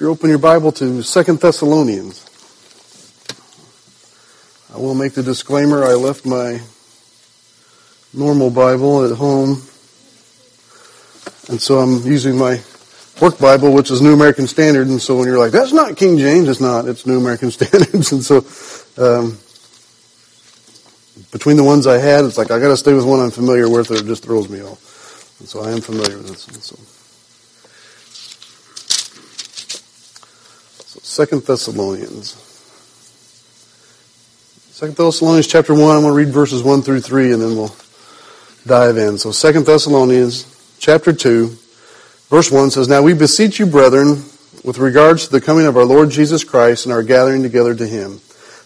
you open your Bible to Second Thessalonians, I will make the disclaimer. I left my normal Bible at home, and so I'm using my work Bible, which is New American Standard, and so when you're like, that's not King James, it's not, it's New American Standards, and so, um, between the ones I had, it's like I gotta stay with one I'm familiar with or it just throws me off. And so I am familiar with this one, so. Second Thessalonians. Second Thessalonians chapter 1, I'm going to read verses 1 through 3 and then we'll dive in. So Second Thessalonians chapter 2, verse 1 says, Now we beseech you, brethren, with regards to the coming of our Lord Jesus Christ and our gathering together to him,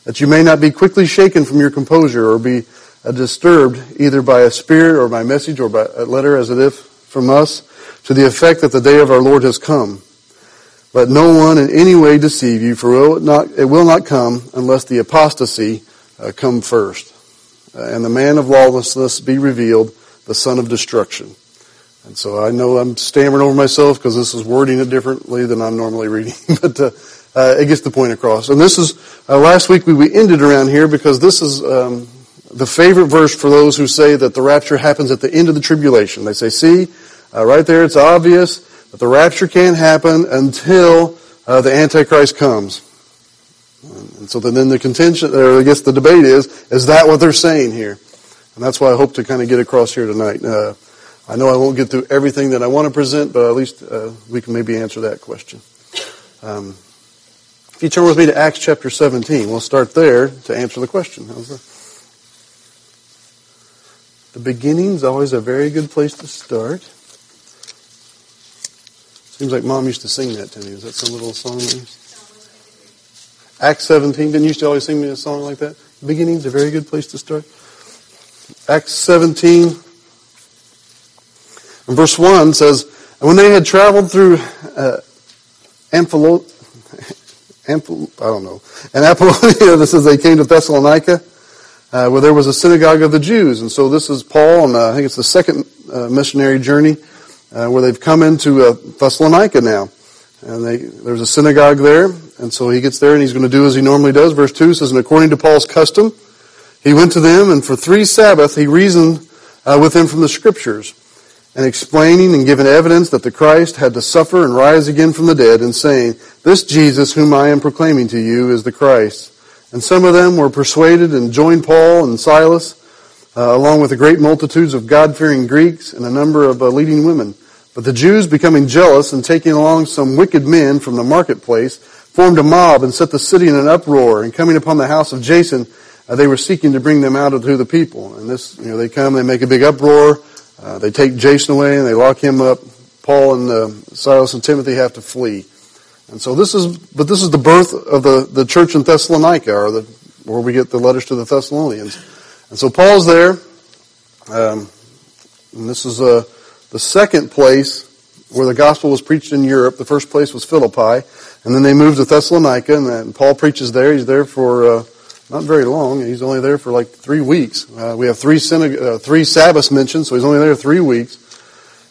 that you may not be quickly shaken from your composure or be uh, disturbed either by a spirit or by message or by a letter as it if from us to the effect that the day of our Lord has come let no one in any way deceive you, for it, not, it will not come unless the apostasy uh, come first, uh, and the man of lawlessness be revealed, the son of destruction. And so I know I'm stammering over myself because this is wording it differently than I'm normally reading, but uh, uh, it gets the point across. And this is uh, last week we, we ended around here because this is um, the favorite verse for those who say that the rapture happens at the end of the tribulation. They say, "See, uh, right there, it's obvious." But the rapture can't happen until uh, the Antichrist comes. And so then the contention, or I guess the debate is, is that what they're saying here? And that's why I hope to kind of get across here tonight. Uh, I know I won't get through everything that I want to present, but at least uh, we can maybe answer that question. Um, if you turn with me to Acts chapter 17, we'll start there to answer the question. The beginning's always a very good place to start. Seems like mom used to sing that to me. Is that some little song? Acts 17. Didn't you used to always sing me a song like that? Beginning's a very good place to start. Acts 17 and verse 1 says, And when they had traveled through uh, Amphilo, Amphil, I don't know, and Apollonia, this is they came to Thessalonica, uh, where there was a synagogue of the Jews. And so this is Paul, and uh, I think it's the second uh, missionary journey uh, where they've come into uh, Thessalonica now. And they, there's a synagogue there, and so he gets there and he's going to do as he normally does. Verse 2 says, And according to Paul's custom, he went to them, and for three Sabbaths he reasoned uh, with them from the Scriptures, and explaining and giving evidence that the Christ had to suffer and rise again from the dead, and saying, This Jesus whom I am proclaiming to you is the Christ. And some of them were persuaded and joined Paul and Silas, uh, along with the great multitudes of God-fearing Greeks and a number of uh, leading women. But the Jews, becoming jealous and taking along some wicked men from the marketplace, formed a mob and set the city in an uproar. And coming upon the house of Jason, uh, they were seeking to bring them out to the people. And this, you know, they come, they make a big uproar. Uh, they take Jason away and they lock him up. Paul and uh, Silas and Timothy have to flee. And so this is, but this is the birth of the, the church in Thessalonica, or the, where we get the letters to the Thessalonians. And so Paul's there. Um, and this is a, the second place where the gospel was preached in Europe, the first place was Philippi, and then they moved to Thessalonica, and Paul preaches there. He's there for uh, not very long. He's only there for like three weeks. Uh, we have three uh, three Sabbaths mentioned, so he's only there three weeks.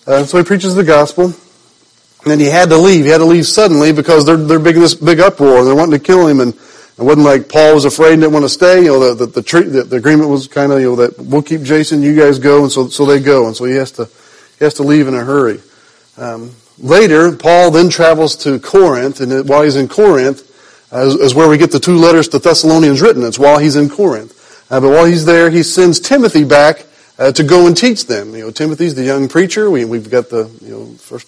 Uh, so he preaches the gospel, and then he had to leave. He had to leave suddenly because they're they're big this big uproar. They're wanting to kill him, and it wasn't like Paul was afraid and didn't want to stay. You know, the the, the, the agreement was kind of you know that we'll keep Jason, you guys go, and so so they go, and so he has to he has to leave in a hurry. Um, later, Paul then travels to Corinth, and while he's in Corinth, uh, is, is, where we get the two letters to Thessalonians written. It's while he's in Corinth. Uh, but while he's there, he sends Timothy back uh, to go and teach them. You know, Timothy's the young preacher. We, have got the you know first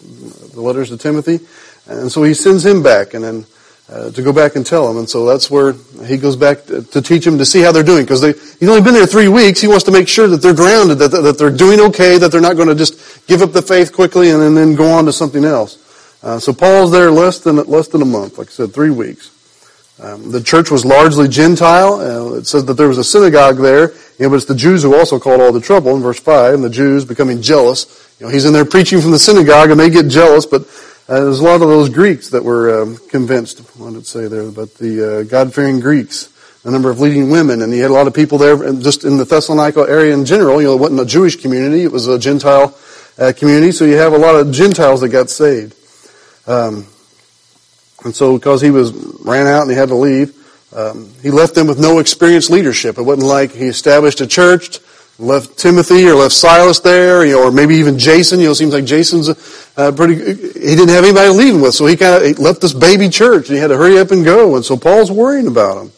the letters to Timothy, and so he sends him back, and then uh, to go back and tell them. And so that's where he goes back to, to teach them to see how they're doing. Because he's only been there three weeks. He wants to make sure that they're grounded, that, that they're doing okay, that they're not going to just give up the faith quickly and, and then go on to something else. Uh, so Paul's there less than less than a month, like I said, three weeks. Um, the church was largely Gentile. Uh, it says that there was a synagogue there, you know, but it's the Jews who also called all the trouble in verse five. And the Jews becoming jealous. You know, he's in there preaching from the synagogue, and they get jealous, but uh, there's a lot of those Greeks that were um, convinced, I wanted to say there, but the uh, God-fearing Greeks, a number of leading women, and he had a lot of people there, just in the Thessalonica area in general. You know, it wasn't a Jewish community; it was a Gentile uh, community. So you have a lot of Gentiles that got saved. Um, And so because he was, ran out and he had to leave, um, he left them with no experienced leadership. It wasn't like he established a church, left Timothy or left Silas there, you know, or maybe even Jason. You know, it seems like Jason's uh, pretty. He didn't have anybody to leave him with, so he kind of left this baby church, and he had to hurry up and go. And so Paul's worrying about him.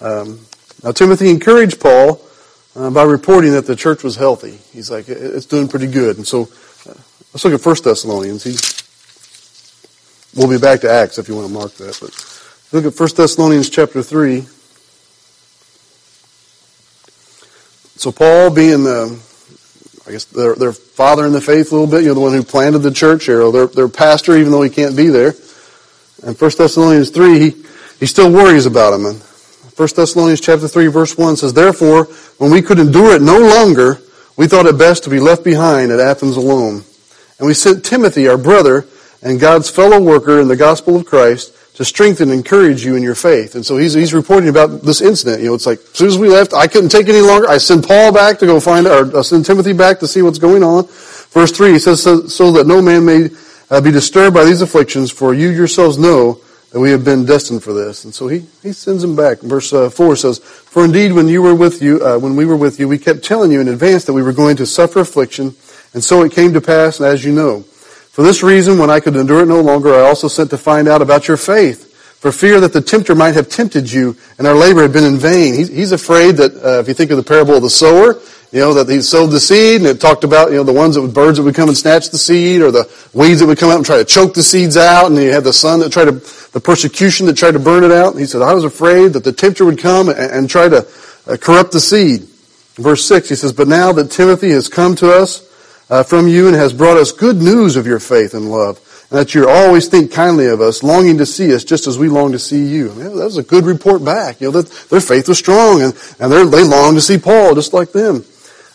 Um, now Timothy encouraged Paul uh, by reporting that the church was healthy. He's like, it's doing pretty good. And so uh, let's look at First Thessalonians. He, we'll be back to Acts if you want to mark that, but look at First Thessalonians chapter three. So Paul being the, I guess their, their father in the faith a little bit, you know, the one who planted the church, or their, their pastor, even though he can't be there. And First Thessalonians 3, he, he still worries about him. And 1 Thessalonians chapter 3 verse 1 says, Therefore, when we could endure it no longer, we thought it best to be left behind at Athens alone. And we sent Timothy, our brother, and God's fellow worker in the gospel of Christ, to strengthen and encourage you in your faith. And so he's, he's reporting about this incident. You know, it's like, as soon as we left, I couldn't take any longer. I send Paul back to go find, or I send Timothy back to see what's going on. Verse 3, he says, so, so that no man may uh, be disturbed by these afflictions, for you yourselves know that we have been destined for this. And so he, he sends him back. Verse uh, 4 says, For indeed, when you were with you, uh, when we were with you, we kept telling you in advance that we were going to suffer affliction, and so it came to pass, as you know. For this reason, when I could endure it no longer, I also sent to find out about your faith, for fear that the tempter might have tempted you, and our labor had been in vain. He's, he's afraid that, uh, if you think of the parable of the sower, you know, that he sowed the seed, and it talked about, you know, the ones that would, birds that would come and snatch the seed, or the weeds that would come out and try to choke the seeds out, and you had the sun that tried to, the persecution that tried to burn it out. And he said, I was afraid that the tempter would come and, and try to uh, corrupt the seed. Verse 6, he says, But now that Timothy has come to us, uh, from you and has brought us good news of your faith and love, that you always think kindly of us, longing to see us just as we long to see you. I mean, that was a good report back. You know, that their faith was strong, and, and they long to see Paul just like them.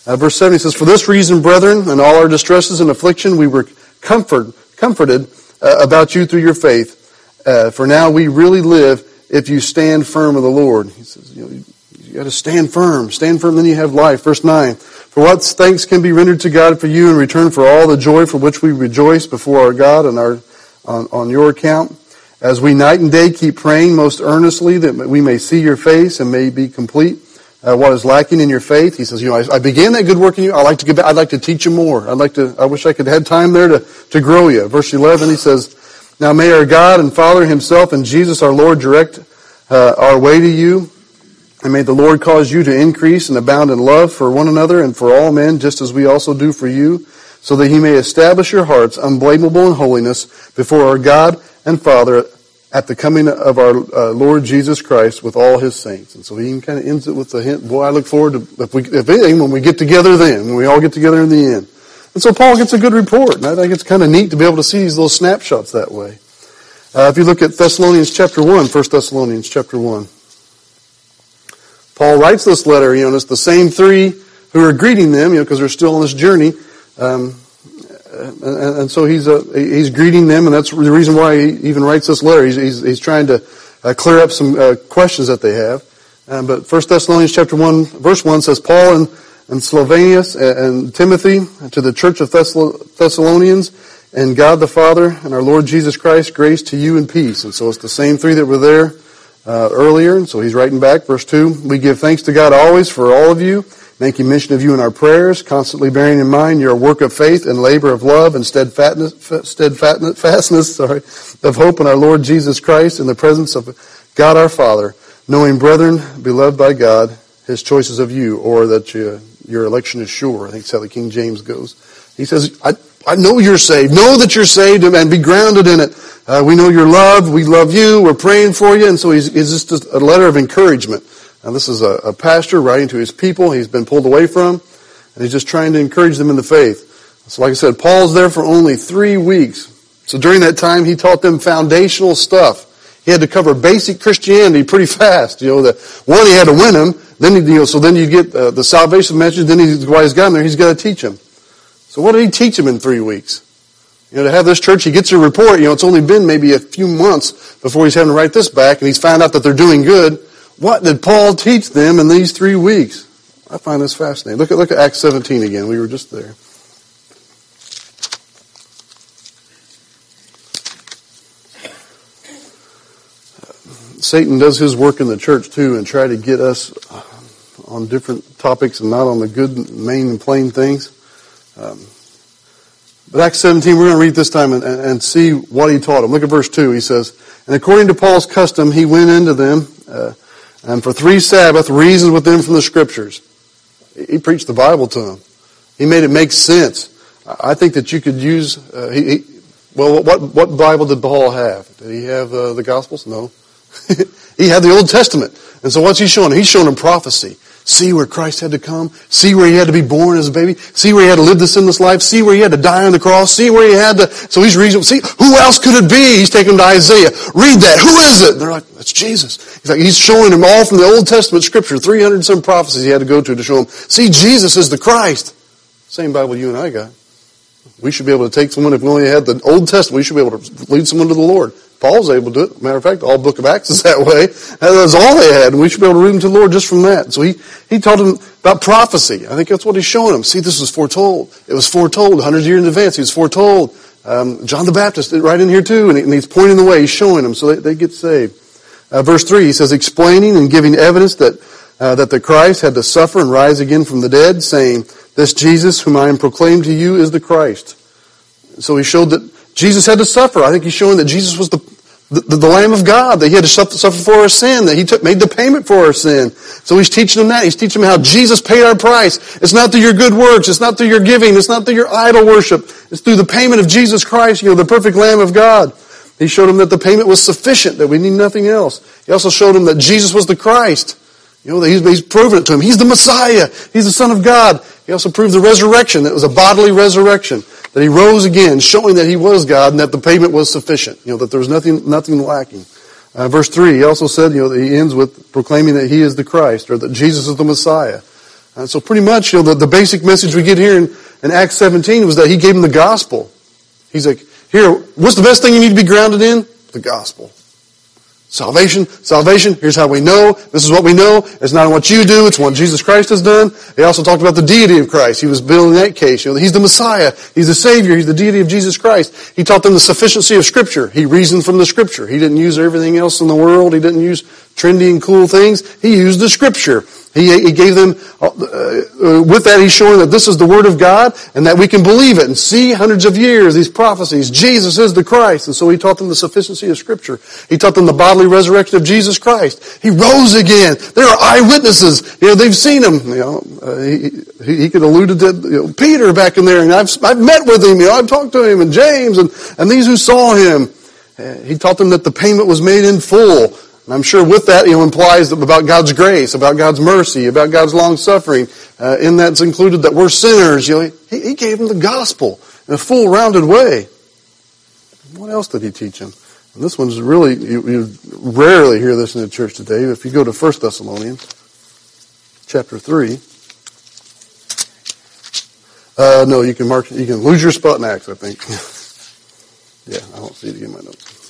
Uh, verse 7 he says, For this reason, brethren, in all our distresses and affliction, we were comfort, comforted uh, about you through your faith. Uh, for now we really live if you stand firm in the Lord. He says, you, know, you got to stand firm. Stand firm, then you have life. Verse 9. For what thanks can be rendered to God for you in return for all the joy for which we rejoice before our God and our, on, on your account, as we night and day keep praying most earnestly that we may see your face and may be complete uh, what is lacking in your faith. He says, you know, I, I, began that good work in you. I'd like to get back. I'd like to teach you more. I'd like to, I wish I could have time there to, to grow you. Verse 11, he says, now may our God and Father himself and Jesus our Lord direct uh, our way to you and may the Lord cause you to increase and abound in love for one another and for all men, just as we also do for you, so that he may establish your hearts unblameable in holiness before our God and Father at the coming of our uh, Lord Jesus Christ with all his saints. And so he kind of ends it with the hint, boy, I look forward to, if, we, if anything, when we get together then, when we all get together in the end. And so Paul gets a good report, and I think it's kind of neat to be able to see these little snapshots that way. Uh, if you look at Thessalonians chapter 1, 1 Thessalonians chapter 1. Paul writes this letter, you know, and it's the same three who are greeting them, you know, because they're still on this journey. Um, and, and, so he's uh, he's greeting them, and that's the reason why he even writes this letter. He's he's, he's trying to uh, clear up some uh, questions that they have. Um, but First Thessalonians chapter one, verse one says, Paul and and Silvanus and Timothy to the church of Thessalonians, and God the Father and our Lord Jesus Christ, grace to you and peace. And so it's the same three that were there uh, earlier. And so he's writing back, verse 2. We give thanks to God always for all of you, making mention of you in our prayers, constantly bearing in mind your work of faith and labor of love and steadfastness, sorry, of hope in our Lord Jesus Christ in the presence of God our Father, knowing, brethren, beloved by God, his choices of you, or that you, your election is sure. I think that's how the King James goes. He says, I, I know you're saved. Know that you're saved and be grounded in it. Uh, we know you're loved. We love you. We're praying for you. And so he's, he's just a letter of encouragement. Now this is a, a, pastor writing to his people he's been pulled away from. And he's just trying to encourage them in the faith. So like I said, Paul's there for only three weeks. So during that time, he taught them foundational stuff. He had to cover basic Christianity pretty fast. You know, the, one, he had to win them. Then, he, you know, so then you get uh, the salvation message. Then he's, while he's got there, he's got to teach them. So what did he teach them in three weeks? You know, to have this church, he gets a report, you know, it's only been maybe a few months before he's having to write this back, and he's found out that they're doing good. What did Paul teach them in these three weeks? I find this fascinating. Look at, look at Acts 17 again. We were just there. Satan does his work in the church too and try to get us on different topics and not on the good, main, and plain things. Um, but Acts 17, we're going to read this time and, and, see what he taught them. Look at verse 2. He says, And according to Paul's custom, he went into them uh, and for three Sabbaths reasoned with them from the scriptures. He preached the Bible to them. He made it make sense. I think that you could use, uh, he, he, well, what, what Bible did Paul have? Did he have uh, the Gospels? No. he had the Old Testament. And so what's he showing? He's showing them prophecy. See where Christ had to come. See where he had to be born as a baby. See where he had to live the sinless life. See where he had to die on the cross. See where he had to, so he's reading, see, who else could it be? He's taking them to Isaiah. Read that. Who is it? And they're like, that's Jesus. He's like, he's showing them all from the Old Testament scripture, 300 some prophecies he had to go to to show them, see, Jesus is the Christ. Same Bible you and I got. We should be able to take someone, if we only had the Old Testament, we should be able to lead someone to the Lord. Paul's able to do it. Matter of fact, all book of Acts is that way. That's all they had, and we should be able to read them to the Lord just from that. So he, he taught them about prophecy. I think that's what he's showing them. See, this was foretold. It was foretold hundreds of years in advance. He was foretold. Um, John the Baptist right in here too, and, he, and, he's pointing the way. He's showing them so they, they get saved. Uh, verse three, he says, explaining and giving evidence that uh, that the Christ had to suffer and rise again from the dead, saying, "This Jesus, whom I am proclaimed to you, is the Christ." So he showed that Jesus had to suffer. I think he's showing that Jesus was the, the, the, Lamb of God, that he had to suffer, for our sin, that he took, made the payment for our sin. So he's teaching them that. He's teaching them how Jesus paid our price. It's not through your good works. It's not through your giving. It's not through your idol worship. It's through the payment of Jesus Christ, you know, the perfect Lamb of God. He showed them that the payment was sufficient, that we need nothing else. He also showed them that Jesus was the Christ. You know, he's, he's proven it to him. He's the Messiah. He's the Son of God. He also proved the resurrection, that was a bodily resurrection that he rose again, showing that he was God and that the payment was sufficient. You know, that there was nothing, nothing lacking. Uh, verse 3, he also said, you know, he ends with proclaiming that he is the Christ or that Jesus is the Messiah. And so pretty much, you know, the, the basic message we get here in, in Acts 17 was that he gave him the gospel. He's like, here, what's the best thing you need to be grounded in? The gospel. Salvation, salvation, here's how we know. This is what we know. It's not what you do, it's what Jesus Christ has done. He also talked about the deity of Christ. He was building that case. You know, he's the Messiah. He's the Savior. He's the deity of Jesus Christ. He taught them the sufficiency of Scripture. He reasoned from the Scripture. He didn't use everything else in the world. He didn't use trendy and cool things. He used the Scripture. He, he gave them, uh, uh, with that he's showing that this is the Word of God and that we can believe it and see hundreds of years, these prophecies. Jesus is the Christ. And so he taught them the sufficiency of Scripture. He taught them the bodily resurrection of Jesus Christ. He rose again. There are eyewitnesses. You know, they've seen him. You know, uh, he, he, could allude to you know, Peter back in there and I've, I've met with him. You know, I've talked to him and James and, and these who saw him. Uh, he taught them that the payment was made in full. And I'm sure with that, you know, implies about God's grace, about God's mercy, about God's long suffering. Uh, in that's included that we're sinners. You know, he, he gave them the gospel in a full rounded way. What else did he teach them? And this one's really, you, you rarely hear this in the church today. If you go to 1 Thessalonians, chapter 3, uh, no, you can mark, you can lose your spot in Acts, I think. yeah, I don't see it in my notes.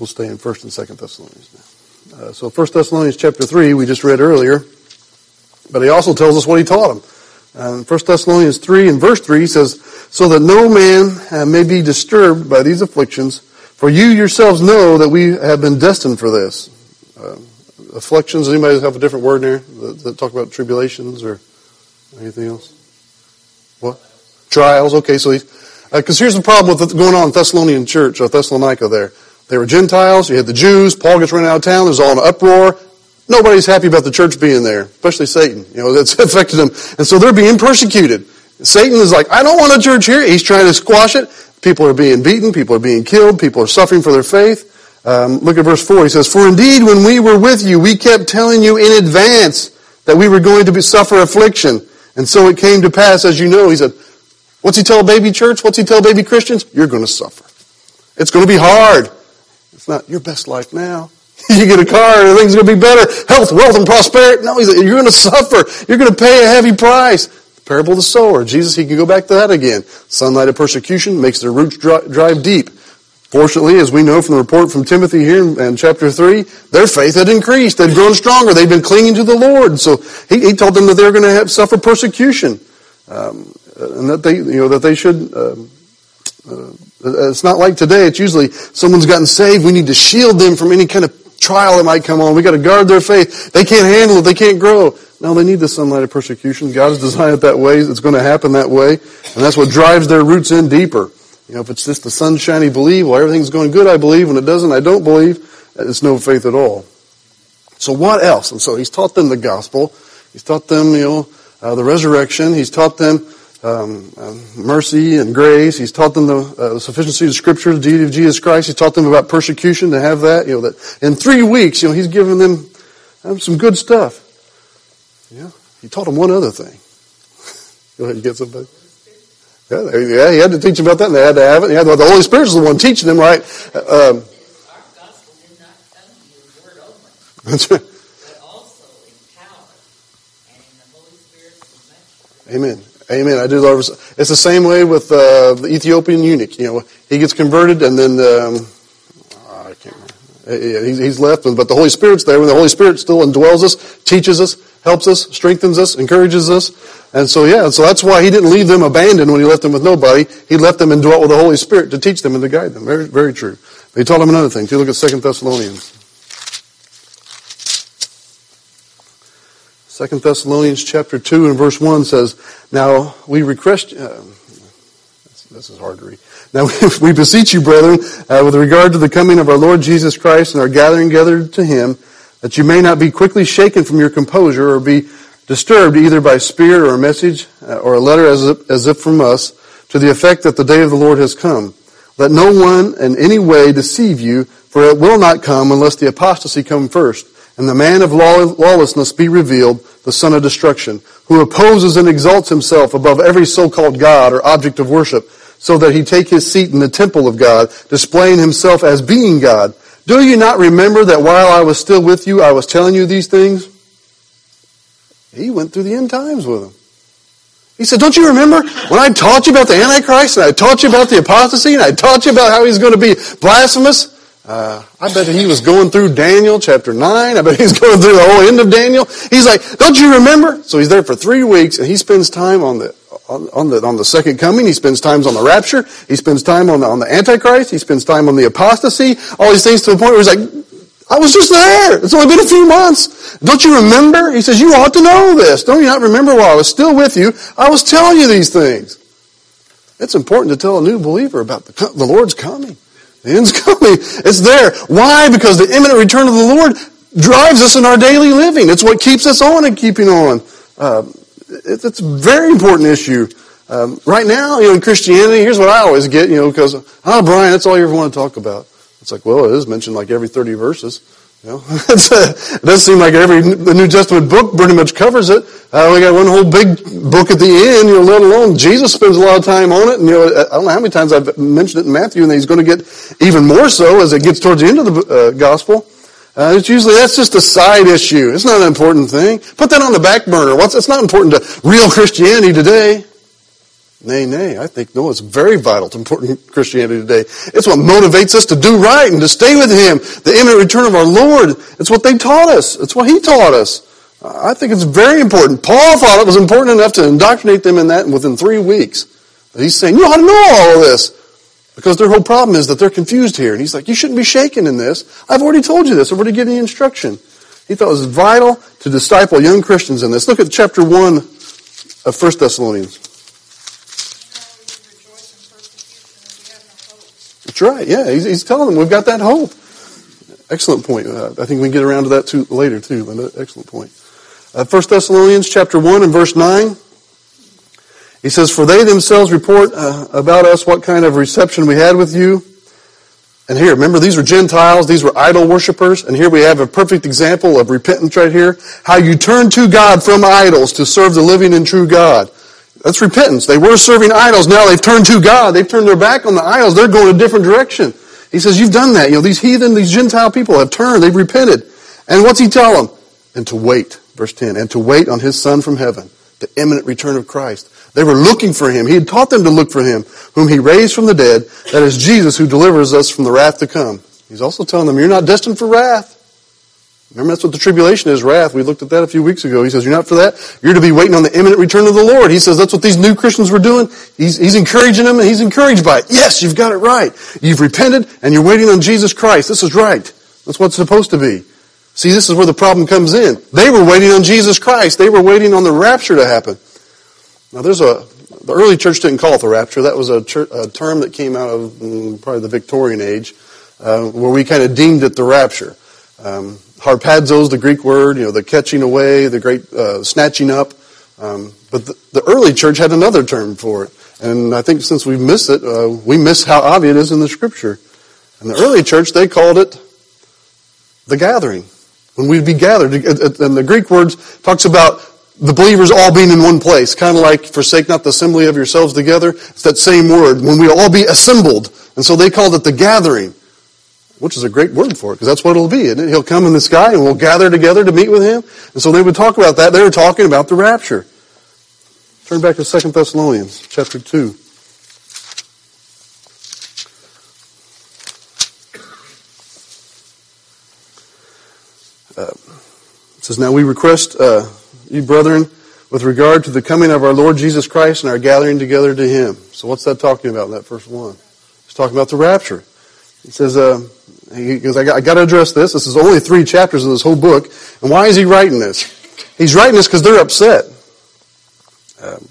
We'll stay in 1st and 2nd Thessalonians now. Uh, so 1 Thessalonians chapter 3, we just read earlier, but he also tells us what he taught them. Um, 1 Thessalonians 3 and verse 3 says, So that no man uh, may be disturbed by these afflictions, for you yourselves know that we have been destined for this. Uh, afflictions, anybody have a different word there that, that talk about tribulations or anything else? What? Trials, okay, so because uh, here's the problem with what's going on in Thessalonian church, or Thessalonica there. They were Gentiles. You had the Jews. Paul gets run out of town. There's all an uproar. Nobody's happy about the church being there, especially Satan. You know, that's affected them. And so they're being persecuted. Satan is like, I don't want a church here. He's trying to squash it. People are being beaten. People are being killed. People are suffering for their faith. Um, look at verse 4. He says, For indeed, when we were with you, we kept telling you in advance that we were going to be, suffer affliction. And so it came to pass, as you know. He said, What's he tell baby church? What's he tell baby Christians? You're going to suffer. It's going to be hard. It's not your best life now. you get a car everything's going to be better. Health, wealth, and prosperity. No, you're going to suffer. You're going to pay a heavy price. The parable of the sower. Jesus, he can go back to that again. Sunlight of persecution makes their roots drive deep. Fortunately, as we know from the report from Timothy here in, in, chapter 3, their faith had increased. They'd grown stronger. They'd been clinging to the Lord. So he, he told them that they were going to have, suffer persecution. Um, and that they, you know, that they should, um, uh, It's not like today. It's usually someone's gotten saved. We need to shield them from any kind of trial that might come on. We got to guard their faith. They can't handle it. They can't grow. No, they need the sunlight of persecution. God has designed it that way. It's going to happen that way. And that's what drives their roots in deeper. You know, if it's just the sunshiny believe, well, everything's going good, I believe. When it doesn't, I don't believe. It's no faith at all. So what else? And so he's taught them the gospel. He's taught them, you know, uh, the resurrection. He's taught them um, uh, mercy and grace. He's taught them the, uh, the, sufficiency of Scripture, the deity of Jesus Christ. He's taught them about persecution to have that. You know that in three weeks, you know, he's given them um, some good stuff. Yeah, he taught them one other thing. Go ahead, you get somebody. Yeah, yeah, he had to teach them about that, and they had to have it. Yeah, the Holy Spirit's the one teaching them, right? Um, our gospel did not come in word only. That's right. But also in power. And in the Holy Spirit's measure. Amen. Amen. I do love it. It's the same way with uh, the Ethiopian eunuch. You know, he gets converted and then um, I can't remember. He's left, but the Holy Spirit's there. When the Holy Spirit still indwells us, teaches us, helps us, strengthens us, encourages us, and so yeah, so that's why he didn't leave them abandoned when he left them with nobody. He left them and dwelt with the Holy Spirit to teach them and to guide them. Very, very true. But he taught them another thing. If you look at Second Thessalonians. Second Thessalonians chapter 2 and verse 1 says, Now we request, uh, this is hard to read. Now we beseech you, brethren, uh, with regard to the coming of our Lord Jesus Christ and our gathering gathered to him, that you may not be quickly shaken from your composure or be disturbed either by spirit or a message uh, or a letter as if, as if from us to the effect that the day of the Lord has come. Let no one in any way deceive you, for it will not come unless the apostasy come first and the man of lawlessness be revealed, the son of destruction, who opposes and exalts himself above every so-called God or object of worship, so that he take his seat in the temple of God, displaying himself as being God. Do you not remember that while I was still with you, I was telling you these things? He went through the end times with them. He said, don't you remember when I taught you about the Antichrist and I taught you about the apostasy and I taught you about how he's going to be blasphemous? Uh, I bet he was going through Daniel chapter 9. I bet he's going through the whole end of Daniel. He's like, don't you remember? So he's there for three weeks and he spends time on the, on, on the, on the second coming. He spends time on the rapture. He spends time on the, on the Antichrist. He spends time on the apostasy. All these things to the point where he's like, I was just there. It's only been a few months. Don't you remember? He says, you ought to know this. Don't you not remember while I was still with you? I was telling you these things. It's important to tell a new believer about the, the Lord's coming. The end's coming. It's there. Why? Because the imminent return of the Lord drives us in our daily living. It's what keeps us on and keeping on. Uh, it, it's a very important issue. Um, right now, you know, in Christianity, here's what I always get, you know, because, oh, Brian, that's all you ever want to talk about. It's like, well, it is mentioned like every 30 verses. A, it does seem like every the New Testament book pretty much covers it. Uh, we got one whole big book at the end, you know, let alone Jesus spends a lot of time on it. And, you know, I don't know how many times I've mentioned it in Matthew, and he's going to get even more so as it gets towards the end of the uh, gospel. Uh, it's usually, that's just a side issue. It's not an important thing. Put that on the back burner. What's, it's not important to real Christianity today. Nay, nay. I think, no, it's very vital to important Christianity today. It's what motivates us to do right and to stay with Him. The imminent return of our Lord. It's what they taught us. It's what He taught us. I think it's very important. Paul thought it was important enough to indoctrinate them in that within three weeks. But he's saying, you ought to know all of this. Because their whole problem is that they're confused here. And he's like, you shouldn't be shaken in this. I've already told you this. I've already given you instruction. He thought it was vital to disciple young Christians in this. Look at chapter 1 of 1 Thessalonians. Right. Yeah, he's, he's telling them we've got that hope. Excellent point. Uh, I think we can get around to that too later too. Excellent point. Uh, 1 Thessalonians chapter 1 and verse 9. He says, For they themselves report uh, about us what kind of reception we had with you. And here, remember, these were Gentiles, these were idol worshippers, and here we have a perfect example of repentance right here. How you turn to God from idols to serve the living and true God. That's repentance. They were serving idols. Now they've turned to God. They've turned their back on the idols. They're going a different direction. He says, you've done that. You know, these heathen, these Gentile people have turned. They've repented. And what's he tell them? And to wait. Verse 10. And to wait on his son from heaven. The imminent return of Christ. They were looking for him. He had taught them to look for him, whom he raised from the dead. That is Jesus who delivers us from the wrath to come. He's also telling them, you're not destined for wrath. Remember, that's what the tribulation is, wrath. We looked at that a few weeks ago. He says, you're not for that. You're to be waiting on the imminent return of the Lord. He says, that's what these new Christians were doing. He's, he's encouraging them and he's encouraged by it. Yes, you've got it right. You've repented and you're waiting on Jesus Christ. This is right. That's what it's supposed to be. See, this is where the problem comes in. They were waiting on Jesus Christ. They were waiting on the rapture to happen. Now there's a, the early church didn't call it the rapture. That was a, a term that came out of mm, probably the Victorian age, uh, where we kind of deemed it the rapture. Um, harpazo is the Greek word, you know, the catching away, the great uh, snatching up. Um, but the, the, early church had another term for it. And I think since we miss it, uh, we miss how obvious it is in the scripture. In the early church, they called it the gathering. When we'd be gathered. And the Greek words talks about the believers all being in one place. Kind of like, forsake not the assembly of yourselves together. It's that same word. When we all be assembled. And so they called it the gathering which is a great word for it, because that's what it'll be, it? He'll come in the sky and we'll gather together to meet with him. And so they would talk about that. They were talking about the rapture. Turn back to 2 Thessalonians chapter 2. Uh, it says, Now we request uh, you, brethren, with regard to the coming of our Lord Jesus Christ and our gathering together to him. So what's that talking about in that first one? It's talking about the rapture. He says, uh, he goes, I got, I got to address this. This is only three chapters of this whole book. And why is he writing this? He's writing this because they're upset. Um,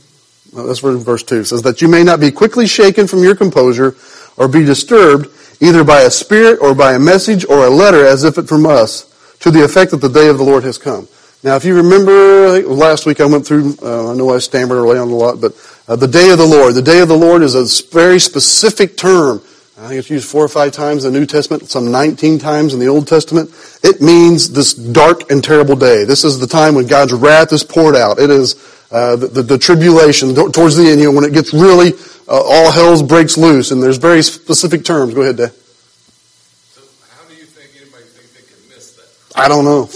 well, that's verse 2. It says, that you may not be quickly shaken from your composure or be disturbed either by a spirit or by a message or a letter as if it from us to the effect that the day of the Lord has come. Now, if you remember, last week I went through, uh, I know I stammered early on a lot, but uh, the day of the Lord. The day of the Lord is a very specific term I think it's used four or five times in the New Testament, some 19 times in the Old Testament. It means this dark and terrible day. This is the time when God's wrath is poured out. It is uh, the, the, the, tribulation towards the end, you know, when it gets really, uh, all hell breaks loose, and there's very specific terms. Go ahead, Dad. So how do you think anybody think they can miss that? I don't know.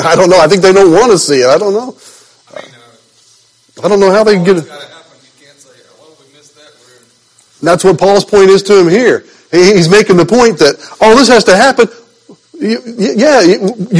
I don't know. I think they don't want to see it. I don't know. I, mean, uh, I don't know how they can get it. That's what Paul's point is to him here. He's making the point that all oh, this has to happen. Yeah,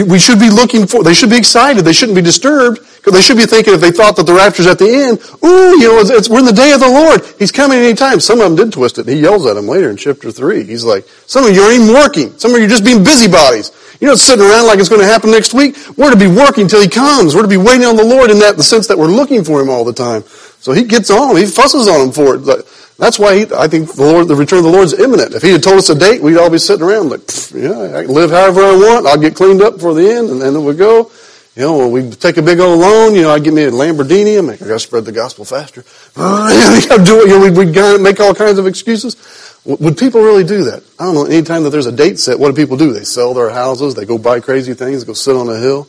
we should be looking for, they should be excited. They shouldn't be disturbed because they should be thinking if they thought that the rapture's at the end, ooh, you know, it's, it's, we're in the day of the Lord. He's coming anytime. Some of them did twist it. He yells at them later in chapter 3. He's like, some of you aren't even working. Some of you are just being busybodies. You're not sitting around like it's going to happen next week. We're to be working till he comes. We're to be waiting on the Lord in that, the sense that we're looking for him all the time. So he gets on. He fusses on him for it. That's why he, I think the Lord, the return of the Lord is imminent. If he had told us a date, we'd all be sitting around like, yeah, I can live however I want. I'll get cleaned up for the end, and then we go. You know, we take a big old loan. You know, I get me a Lamborghini. I'm I got to spread the gospel faster. To do it. You know, we we make all kinds of excuses. Would people really do that? I don't know. Anytime that there's a date set, what do people do? They sell their houses. They go buy crazy things. Go sit on a hill.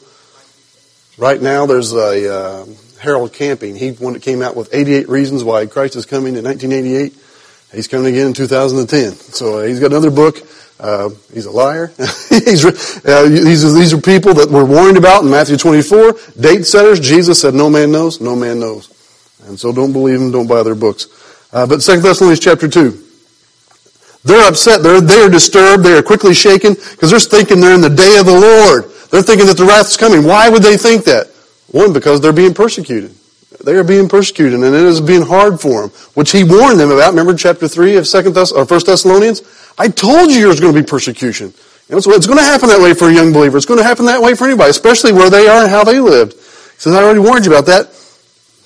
Right now, there's a. Uh, Harold Camping. He came out with 88 reasons why Christ is coming in 1988. He's coming again in 2010. So uh, he's got another book. Uh, he's a liar. he's, uh, these, are, these are people that we're warned about in Matthew 24. Date setters. Jesus said, no man knows, no man knows. And so don't believe them, don't buy their books. Uh, but 2 Thessalonians chapter 2. They're upset. They're, they're disturbed. They are quickly shaken because they're thinking they're in the day of the Lord. They're thinking that the wrath is coming. Why would they think that? One, because they're being persecuted. They are being persecuted, and it is being hard for them, which he warned them about. Remember chapter 3 of Second Thess- or 1 Thessalonians? I told you there's going to be persecution. So it's going to happen that way for a young believer. It's going to happen that way for anybody, especially where they are and how they lived. He says, I already warned you about that.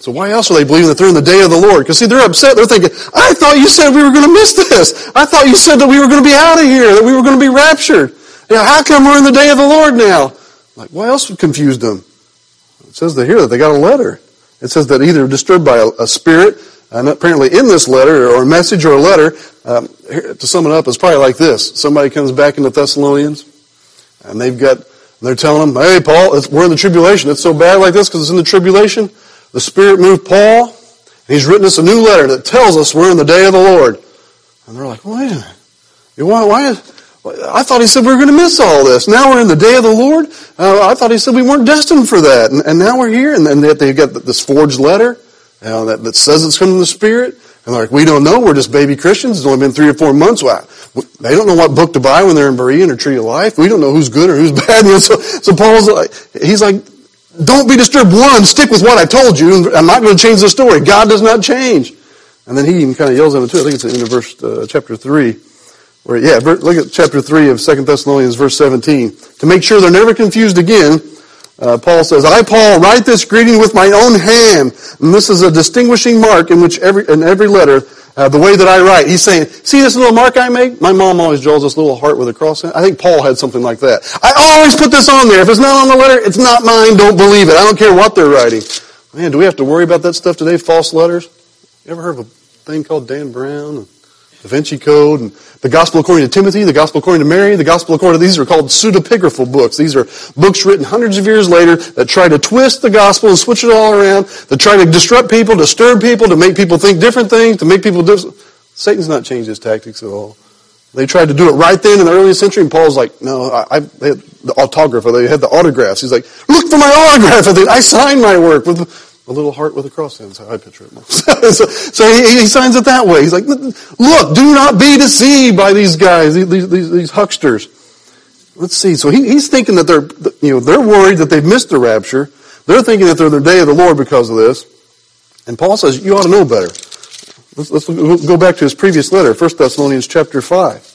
So why else are they believing that they're in the day of the Lord? Because see, they're upset. They're thinking, I thought you said we were going to miss this. I thought you said that we were going to be out of here, that we were going to be raptured. Now, how come we're in the day of the Lord now? Like, what else would confuse them? It says that here that they got a letter. It says that either disturbed by a, a spirit, and apparently in this letter, or a message or a letter, um, to sum it up, it's probably like this. Somebody comes back into Thessalonians, and they've got, they're telling them, hey, Paul, we're in the tribulation. It's so bad like this because it's in the tribulation. The Spirit moved Paul, and he's written us a new letter that tells us we're in the day of the Lord. And they're like, wait a minute. Why, why, I thought he said we are going to miss all this. Now we're in the day of the Lord. Uh, I thought he said we weren't destined for that. And, and now we're here. And then they've got this forged letter that, that, says it's coming from the Spirit. And And they're like, we don't know. We're just baby Christians. It's only been three or four months. Well, they don't know what book to buy when they're in Berean or Tree of Life. We don't know who's good or who's bad. You know, so, so Paul's like, he's like, don't be disturbed. One, stick with what I told you. I'm not going to change the story. God does not change. And then he even kind of yells at him too. I think it's in verse, uh, chapter 3. Yeah, look at chapter 3 of 2 Thessalonians, verse 17. To make sure they're never confused again, uh, Paul says, I, Paul, write this greeting with my own hand. And this is a distinguishing mark in which every, in every letter, uh, the way that I write. He's saying, see this little mark I make? My mom always draws this little heart with a cross. In it. I think Paul had something like that. I always put this on there. If it's not on the letter, it's not mine. Don't believe it. I don't care what they're writing. Man, do we have to worry about that stuff today? False letters? You ever heard of a thing called Dan Brown? Da Vinci Code, and the Gospel according to Timothy, the Gospel according to Mary, the Gospel according to these are called pseudepigraphal books. These are books written hundreds of years later that try to twist the Gospel and switch it all around, that try to disrupt people, disturb people, to make people think different things, to make people dis- Satan's not changed his tactics at all. They tried to do it right then in the earliest century, and Paul's like, no, I, I they had the autograph, they had the autographs. He's like, look for my autograph. I signed my work with a little heart with a cross in. That's how I picture it. so, so he, he, signs it that way. He's like, look, do not be deceived by these guys, these, these, these hucksters. Let's see. So he, he's thinking that they're, you know, they're worried that they've missed the rapture. They're thinking that they're the day of the Lord because of this. And Paul says, you ought to know better. Let's, let's go back to his previous letter, 1 Thessalonians chapter 5.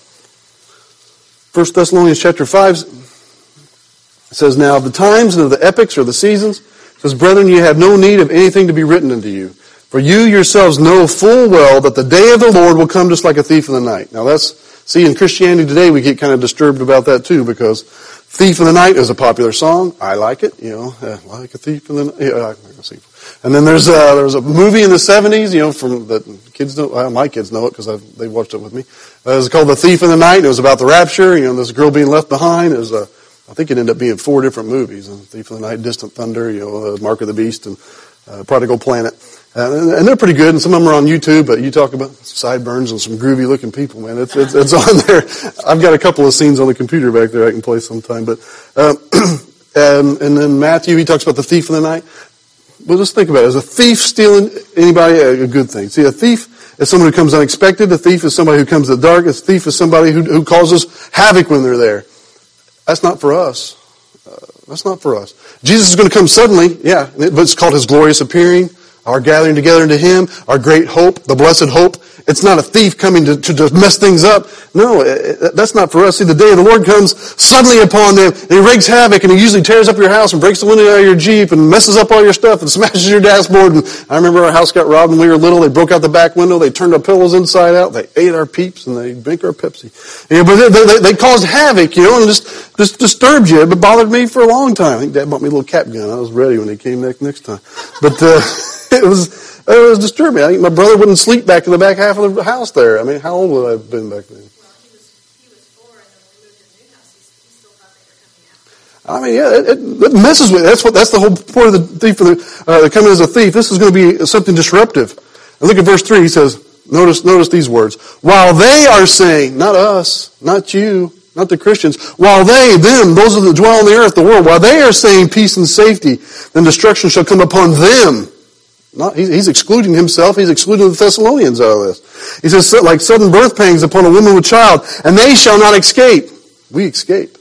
1 Thessalonians chapter 5 says, Now the times and the epochs or the seasons says, Brethren, you have no need of anything to be written unto you. For you yourselves know full well that the day of the Lord will come just like a thief in the night. Now that's, see, in Christianity today we get kind of disturbed about that too because Thief in the Night is a popular song. I like it, you know, uh, like a thief in the night. Yeah, and then there's a, there's a movie in the 70s, you know, from the kids know, well, my kids know it because they watched it with me. Uh, it was called The Thief in the Night. It was about the rapture, you know, this girl being left behind. It was a, I think it ended up being four different movies. Thief in the Night, Distant Thunder, you know, uh, Mark of the Beast, and uh, Prodigal Planet. Uh, and they're pretty good, and some of them are on YouTube, but you talk about sideburns and some groovy looking people, man. It's, it's, it's on there. I've got a couple of scenes on the computer back there I can play sometime, but, um, and, and then Matthew, he talks about the thief in the night. Well, just think about it. Is a thief stealing anybody a good thing? See, a thief is someone who comes unexpected. A thief is somebody who comes the dark. A thief is somebody who, who causes havoc when they're there. That's not for us. Uh, that's not for us. Jesus is going to come suddenly, yeah, but it's called his glorious appearing, our gathering together into him, our great hope, the blessed hope. It's not a thief coming to, to just mess things up. No, it, that's not for us. See, the day the Lord comes suddenly upon them, and He wreaks havoc, and He usually tears up your house and breaks the window out of your Jeep and messes up all your stuff and smashes your dashboard. And I remember our house got robbed when we were little. They broke out the back window. They turned our pillows inside out. They ate our peeps, and they drank our Pepsi. Yeah, but they, they, they caused havoc, you know, and just, just disturbed you. It bothered me for a long time. I think Dad bought me a little cap gun. I was ready when he came next, next time. But, uh, it was, it was disturbing. I my brother wouldn't sleep back in the back half of the house there. I mean, how old would I have been back then? I mean, yeah, it, it, messes with. That's what. That's the whole point of the thief. The, uh, coming as a thief. This is going to be something disruptive. And look at verse three. He says, "Notice, notice these words. While they are saying, not us, not you, not the Christians. While they, them, those that dwell on the earth, the world, while they are saying peace and safety, then destruction shall come upon them." Not, he's excluding himself. He's excluding the Thessalonians out of this. He says, like sudden birth pangs upon a woman with child, and they shall not escape. We escape.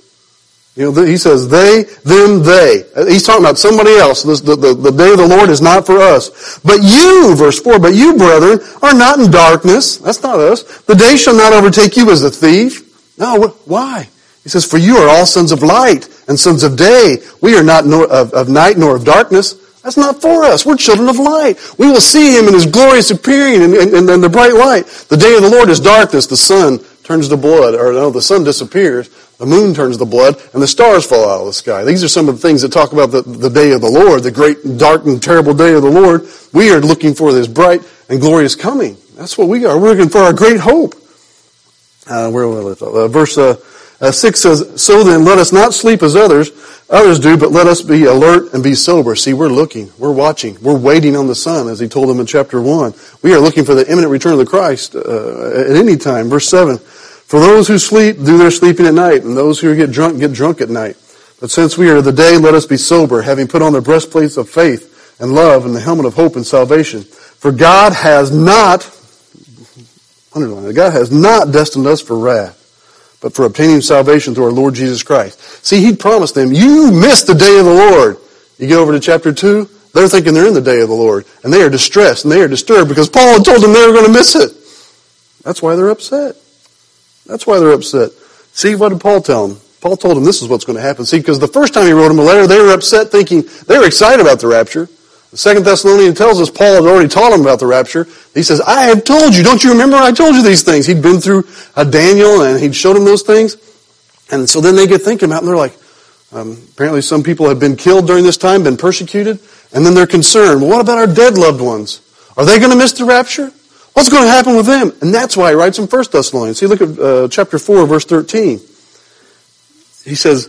You know, he says, they, them, they. Uh, he's talking about somebody else. The, the, the day of the Lord is not for us. But you, verse 4, but you, brethren, are not in darkness. That's not us. The day shall not overtake you as a thief. No, why? He says, for you are all sons of light and sons of day. We are not of, of night nor of darkness. That's not for us. We're children of light. We will see him in his glorious appearing and, the bright light. The day of the Lord is darkness. The sun turns to blood, or no, the sun disappears. The moon turns to blood, and the stars fall out of the sky. These are some of the things that talk about the, the day of the Lord, the great, dark, and terrible day of the Lord. We are looking for this bright and glorious coming. That's what we are. We're looking for our great hope. Uh, where will I uh, Verse uh, uh, 6 says, So then, let us not sleep as others, others do, but let us be alert and be sober. See, we're looking, we're watching, we're waiting on the Son, as he told them in chapter 1. We are looking for the imminent return of the Christ uh, at any time. Verse 7, For those who sleep do their sleeping at night, and those who get drunk get drunk at night. But since we are the day, let us be sober, having put on the breastplates of faith and love and the helmet of hope and salvation. For God has not Underline. God has not destined us for wrath, but for obtaining salvation through our Lord Jesus Christ. See, He promised them, you missed the day of the Lord. You get over to chapter 2, they're thinking they're in the day of the Lord, and they are distressed and they are disturbed because Paul had told them they were going to miss it. That's why they're upset. That's why they're upset. See, what did Paul tell them? Paul told them this is what's going to happen. See, because the first time he wrote them a letter, they were upset thinking, they were excited about the rapture. The second Thessalonian tells us Paul had already taught him about the rapture. He says, I have told you. Don't you remember I told you these things? He'd been through a Daniel and he'd showed him those things. And so then they get thinking about it and they're like, um, apparently some people have been killed during this time, been persecuted. And then they're concerned, well, what about our dead loved ones? Are they going to miss the rapture? What's going to happen with them? And that's why he writes in 1 Thessalonians. See, look at uh, chapter 4, verse 13. He says,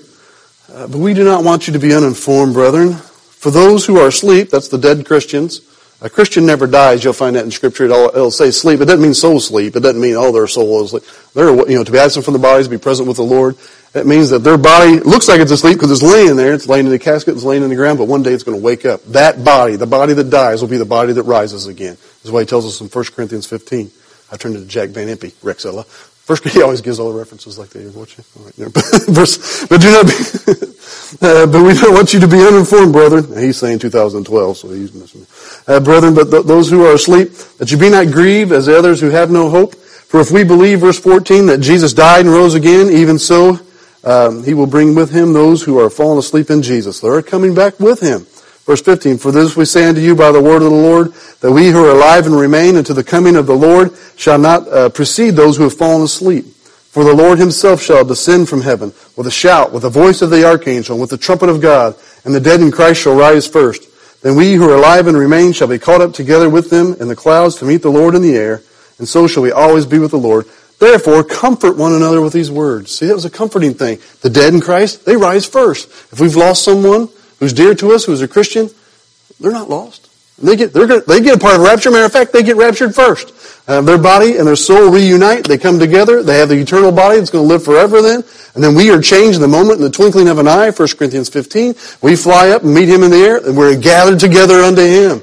uh, But we do not want you to be uninformed, brethren, for those who are asleep, that's the dead Christians. A Christian never dies. You'll find that in Scripture. It'll, it'll say sleep. It doesn't mean soul sleep. It doesn't mean, oh, their soul is asleep. They're, you know, to be absent from the bodies, to be present with the Lord. That means that their body looks like it's asleep because it's laying there. It's laying in the casket. It's laying in the ground. But one day it's going to wake up. That body, the body that dies, will be the body that rises again. This is why he tells us in 1 Corinthians 15. I turned to Jack Van Impe, Rexella. First, he always gives all the references like they watching. Right, Verse, but do not be, uh, but we don't want you to be uninformed, brethren. And he's saying 2012, so he's missing. Uh, brethren, but th- those who are asleep, that you be not grieved as the others who have no hope. For if we believe, verse 14, that Jesus died and rose again, even so, um, he will bring with him those who are fallen asleep in Jesus. They are coming back with him. Verse 15, For this we say unto you by the word of the Lord, that we who are alive and remain unto the coming of the Lord shall not uh, precede those who have fallen asleep. For the Lord himself shall descend from heaven with a shout, with the voice of the archangel, with the trumpet of God, and the dead in Christ shall rise first. Then we who are alive and remain shall be caught up together with them in the clouds to meet the Lord in the air, and so shall we always be with the Lord. Therefore, comfort one another with these words. See, that was a comforting thing. The dead in Christ, they rise first. If we've lost someone, who's dear to us, who's a Christian, they're not lost. They get, they're they get a part of rapture. Matter of fact, they get raptured first. Uh, their body and their soul reunite. They come together. They have the eternal body that's going to live forever then. And then we are changed in the moment, in the twinkling of an eye, 1 Corinthians 15. We fly up and meet him in the air, and we're gathered together unto him.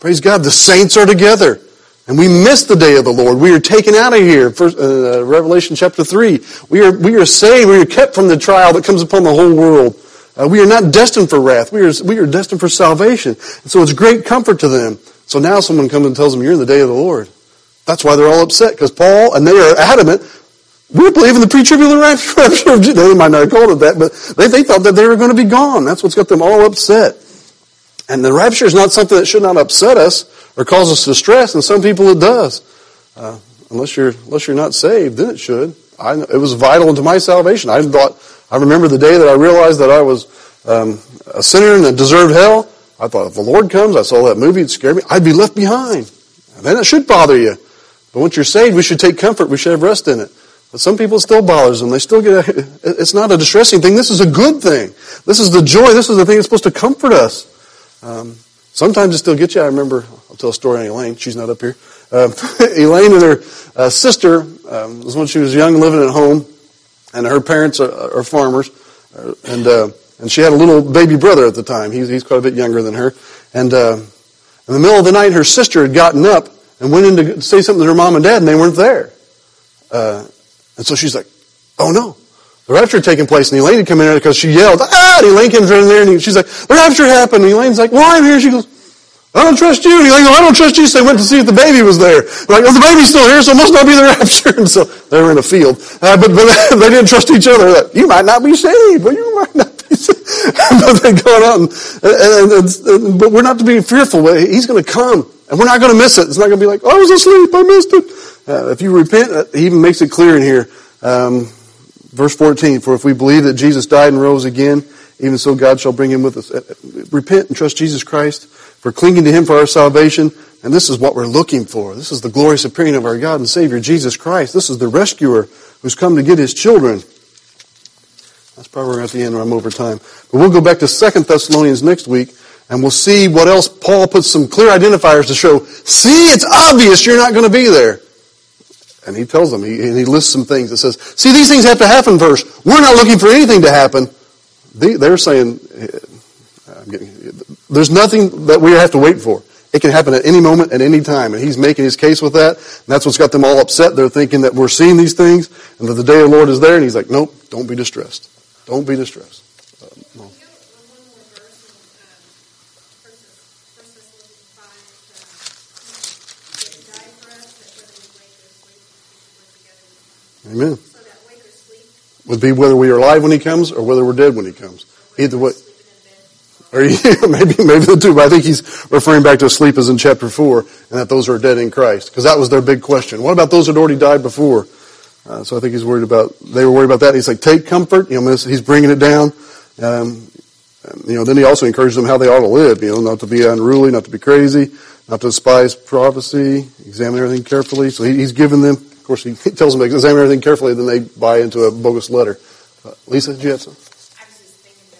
Praise God. The saints are together. And we miss the day of the Lord. We are taken out of here. First, uh, Revelation chapter 3. We are, we are saved. We are kept from the trial that comes upon the whole world. Uh, we are not destined for wrath. We are, we are destined for salvation. And so it's great comfort to them. So now someone comes and tells them, you're in the day of the Lord. That's why they're all upset, because Paul, and they are adamant, we believe in the pre-tribulation rapture of. They might not have called it that, but they, they thought that they were going to be gone. That's what's got them all upset. And the rapture is not something that should not upset us or cause us distress, and some people it does. Uh, unless you're, unless you're not saved, then it should. I, it was vital into my salvation. I thought, I remember the day that I realized that I was um, a sinner and that deserved hell. I thought if the Lord comes, I saw that movie, it scared me, I'd be left behind. And then it should bother you. But once you're saved, we should take comfort. We should have rest in it. But some people still bothers them. They still get, a, it's not a distressing thing. This is a good thing. This is the joy. This is the thing that's supposed to comfort us. Um, sometimes it still gets you. I remember, I'll tell a story on Elaine. She's not up here. Um, Elaine and her uh, sister, um, was when she was young living at home, and her parents are, are farmers, uh, and, uh, and she had a little baby brother at the time. He's, he's quite a bit younger than her. And uh, in the middle of the night, her sister had gotten up and went in to say something to her mom and dad, and they weren't there. Uh, and so she's like, oh no. The rapture had taken place, and Elaine had come in there because she yelled, ah! And Elaine comes in there, and she's like, the rapture happened. And Elaine's like, well, I'm here. She goes, I don't trust you. And like, goes, I don't trust you. So they went to see if the baby was there. Like, oh, the baby's still here, so it must not be the rapture. And so they were in a field. Uh, but, but they didn't trust each other. Like, you might not be saved. Well, you might not be saved. but they go out, and, and, and, and, but we're not to be fearful. He's going to come. And we're not going to miss it. It's not going to be like, oh, I was asleep, I missed it. Uh, if you repent, uh, he even makes it clear in here. Um, verse 14, for if we believe that Jesus died and rose again, even so God shall bring him with us. Uh, repent and trust Jesus Christ for clinging to him for our salvation. And this is what we're looking for. This is the glorious appearing of our God and Savior, Jesus Christ. This is the rescuer who's come to get his children. That's probably at the end or I'm over time. But we'll go back to Second Thessalonians next week and we'll see what else Paul puts some clear identifiers to show. See, it's obvious you're not going to be there. And he tells them, he, he lists some things that says, see, these things have to happen first. We're not looking for anything to happen. They, they're saying, there's nothing that we have to wait for. It can happen at any moment, at any time. And he's making his case with that. And that's what's got them all upset. They're thinking that we're seeing these things and that the day of the Lord is there. And he's like, nope, don't be distressed. Don't be distressed. Uh, no. You know, one more verse in, First Thess- First Thessalonians five, it died for us, that whether we wake or sleep, we should live together with him. Amen. So that wake or sleep, Would be whether we are alive when he comes or whether we're dead when he comes. Either way. Or maybe, maybe the two, but I think he's referring back to sleep as in chapter four, and that those who are dead in Christ. Because that was their big question. What about those that already died before? Uh, so I think he's worried about, they were worried about that. He's like, take comfort. You know, he's bringing it down. Um, you know, then he also encourages them how they ought to live, you know, not to be unruly, not to be crazy, not to despise prophecy, examine everything carefully. So he, he's given them, of course, he, he tells them to examine everything carefully, then they buy into a bogus letter. Uh, Lisa, did you have something?